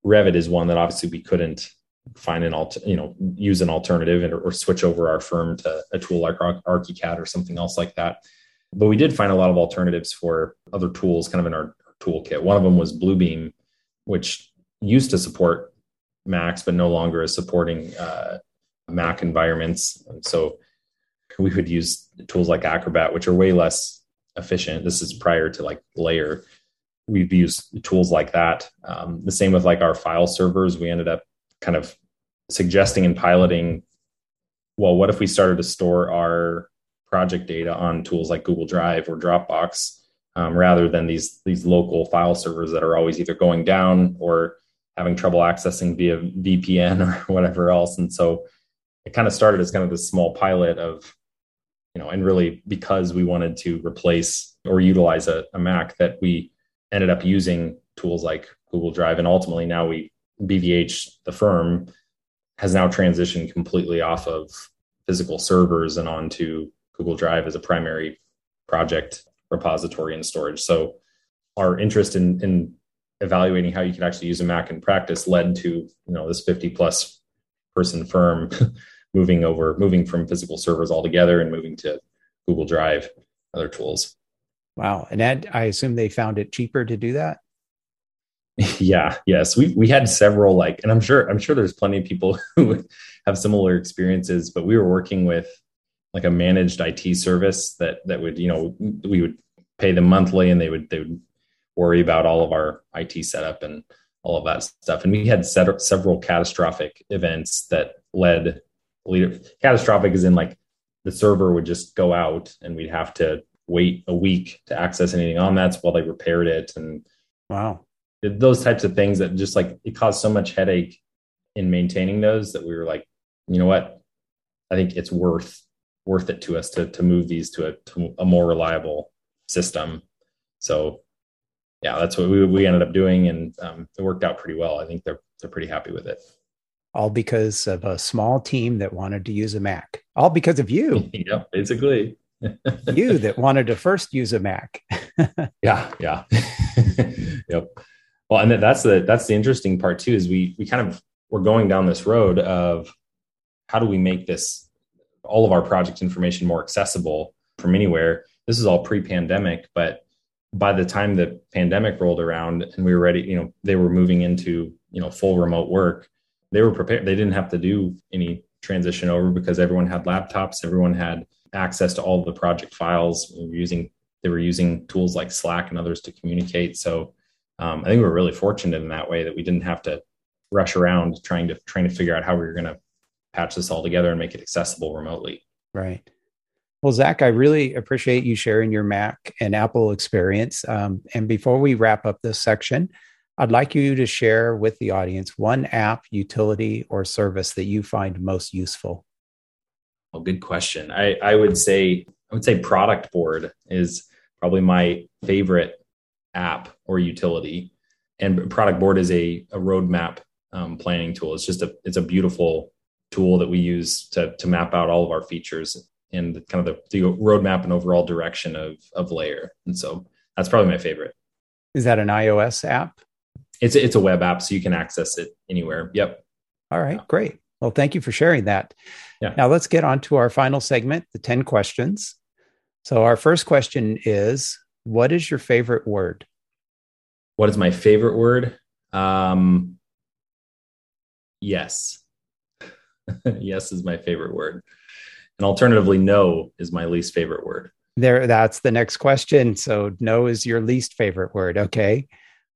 Revit is one that obviously we couldn't find an alt, you know, use an alternative and, or switch over our firm to a tool like ArchiCAD or something else like that. But we did find a lot of alternatives for other tools kind of in our toolkit. One of them was Bluebeam, which used to support Macs, but no longer is supporting uh, Mac environments. And so we would use tools like Acrobat, which are way less efficient. This is prior to like Layer. We've used tools like that. Um, the same with like our file servers. We ended up kind of suggesting and piloting well, what if we started to store our project data on tools like Google Drive or Dropbox um, rather than these these local file servers that are always either going down or having trouble accessing via VPN <laughs> or whatever else. And so it kind of started as kind of this small pilot of, you know, and really because we wanted to replace or utilize a, a Mac that we ended up using tools like Google Drive. And ultimately now we BVH, the firm, has now transitioned completely off of physical servers and onto Google Drive as a primary project repository and storage. So our interest in, in evaluating how you can actually use a Mac in practice led to you know this 50 plus person firm <laughs> moving over moving from physical servers altogether and moving to Google Drive other tools. Wow. And Ed, I assume they found it cheaper to do that? <laughs> yeah yes we we had several like and i'm sure i'm sure there's plenty of people <laughs> who have similar experiences but we were working with like a managed it service that that would you know we would pay them monthly and they would they would worry about all of our it setup and all of that stuff and we had set, several catastrophic events that led catastrophic is in like the server would just go out and we'd have to wait a week to access anything on that while they repaired it and wow those types of things that just like it caused so much headache in maintaining those that we were like, you know what, I think it's worth worth it to us to to move these to a to a more reliable system. So yeah, that's what we we ended up doing, and um, it worked out pretty well. I think they're they're pretty happy with it. All because of a small team that wanted to use a Mac. All because of you. <laughs> yeah, basically. <laughs> you that wanted to first use a Mac. <laughs> yeah, yeah. yep. Well, and that's the that's the interesting part too. Is we we kind of we're going down this road of how do we make this all of our project information more accessible from anywhere. This is all pre-pandemic, but by the time the pandemic rolled around and we were ready, you know, they were moving into you know full remote work. They were prepared. They didn't have to do any transition over because everyone had laptops. Everyone had access to all the project files. We were using they were using tools like Slack and others to communicate. So um, I think we are really fortunate in that way that we didn't have to rush around trying to trying to figure out how we were going to patch this all together and make it accessible remotely. Right. Well, Zach, I really appreciate you sharing your Mac and Apple experience. Um, and before we wrap up this section, I'd like you to share with the audience one app, utility, or service that you find most useful. Well, good question. I, I would say I would say Product Board is probably my favorite app or utility. And product board is a, a roadmap um, planning tool. It's just a it's a beautiful tool that we use to to map out all of our features and kind of the, the roadmap and overall direction of of layer. And so that's probably my favorite. Is that an iOS app? It's a, it's a web app, so you can access it anywhere. Yep. All right, great. Well, thank you for sharing that. Yeah. Now let's get on to our final segment, the 10 questions. So, our first question is What is your favorite word? What is my favorite word? Um, yes. <laughs> yes is my favorite word. And alternatively, no is my least favorite word. There, that's the next question. So, no is your least favorite word. Okay.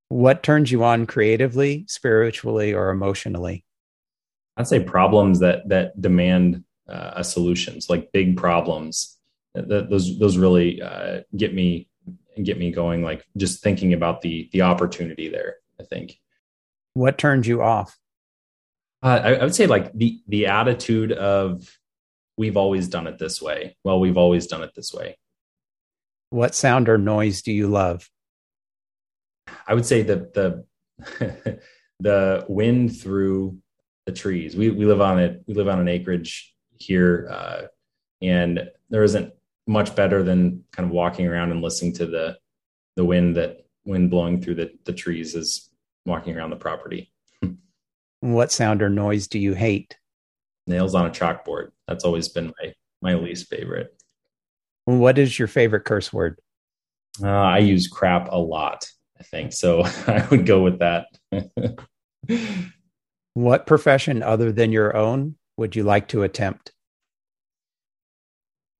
What turns you on creatively, spiritually, or emotionally? I'd say problems that that demand uh, a solutions, like big problems. That, those those really uh, get me get me going. Like just thinking about the the opportunity there. I think. What turns you off? Uh, I, I would say like the the attitude of we've always done it this way. Well, we've always done it this way. What sound or noise do you love? I would say that the <laughs> the wind through the trees. We we live on it. We live on an acreage here, uh, and there isn't much better than kind of walking around and listening to the the wind that wind blowing through the the trees is walking around the property. <laughs> what sound or noise do you hate? Nails on a chalkboard. That's always been my my least favorite. What is your favorite curse word? Uh, I use crap a lot. I think so. <laughs> I would go with that. <laughs> What profession other than your own would you like to attempt?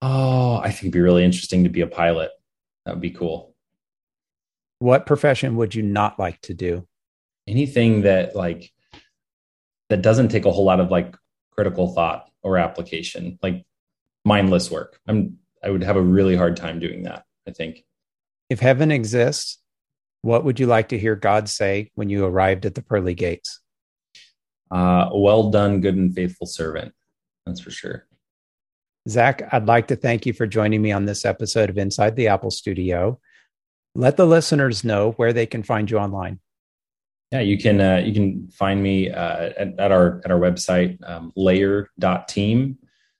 Oh, I think it'd be really interesting to be a pilot. That would be cool. What profession would you not like to do? Anything that like that doesn't take a whole lot of like critical thought or application, like mindless work. I'm I would have a really hard time doing that, I think. If heaven exists, what would you like to hear God say when you arrived at the pearly gates? Uh, well done, good and faithful servant. That's for sure. Zach, I'd like to thank you for joining me on this episode of Inside the Apple Studio. Let the listeners know where they can find you online. Yeah, you can uh, you can find me uh, at, at, our at our website um, layer.team.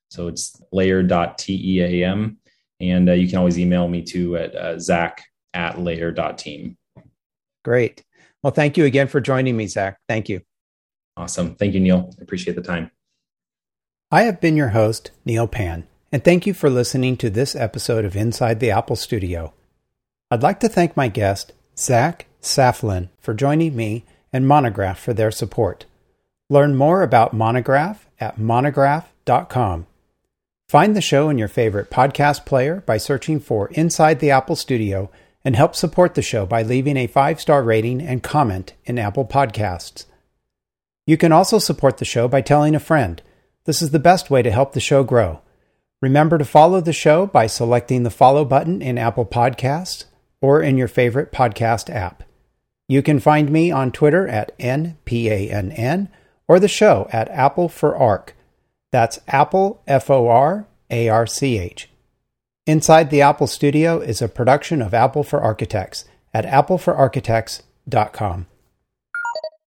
So it's layer.team. And uh, you can always email me too at uh, zach at layer.team. Great. Well, thank you again for joining me, Zach. Thank you. Awesome. Thank you, Neil. I appreciate the time. I have been your host, Neil Pann, and thank you for listening to this episode of Inside the Apple Studio. I'd like to thank my guest, Zach Soflin, for joining me and Monograph for their support. Learn more about Monograph at monograph.com. Find the show in your favorite podcast player by searching for Inside the Apple Studio and help support the show by leaving a five star rating and comment in Apple Podcasts. You can also support the show by telling a friend. This is the best way to help the show grow. Remember to follow the show by selecting the follow button in Apple Podcasts or in your favorite podcast app. You can find me on Twitter at NPANN or the show at Apple for Arc. That's Apple F O R A R C H. Inside the Apple Studio is a production of Apple for Architects at appleforarchitects.com.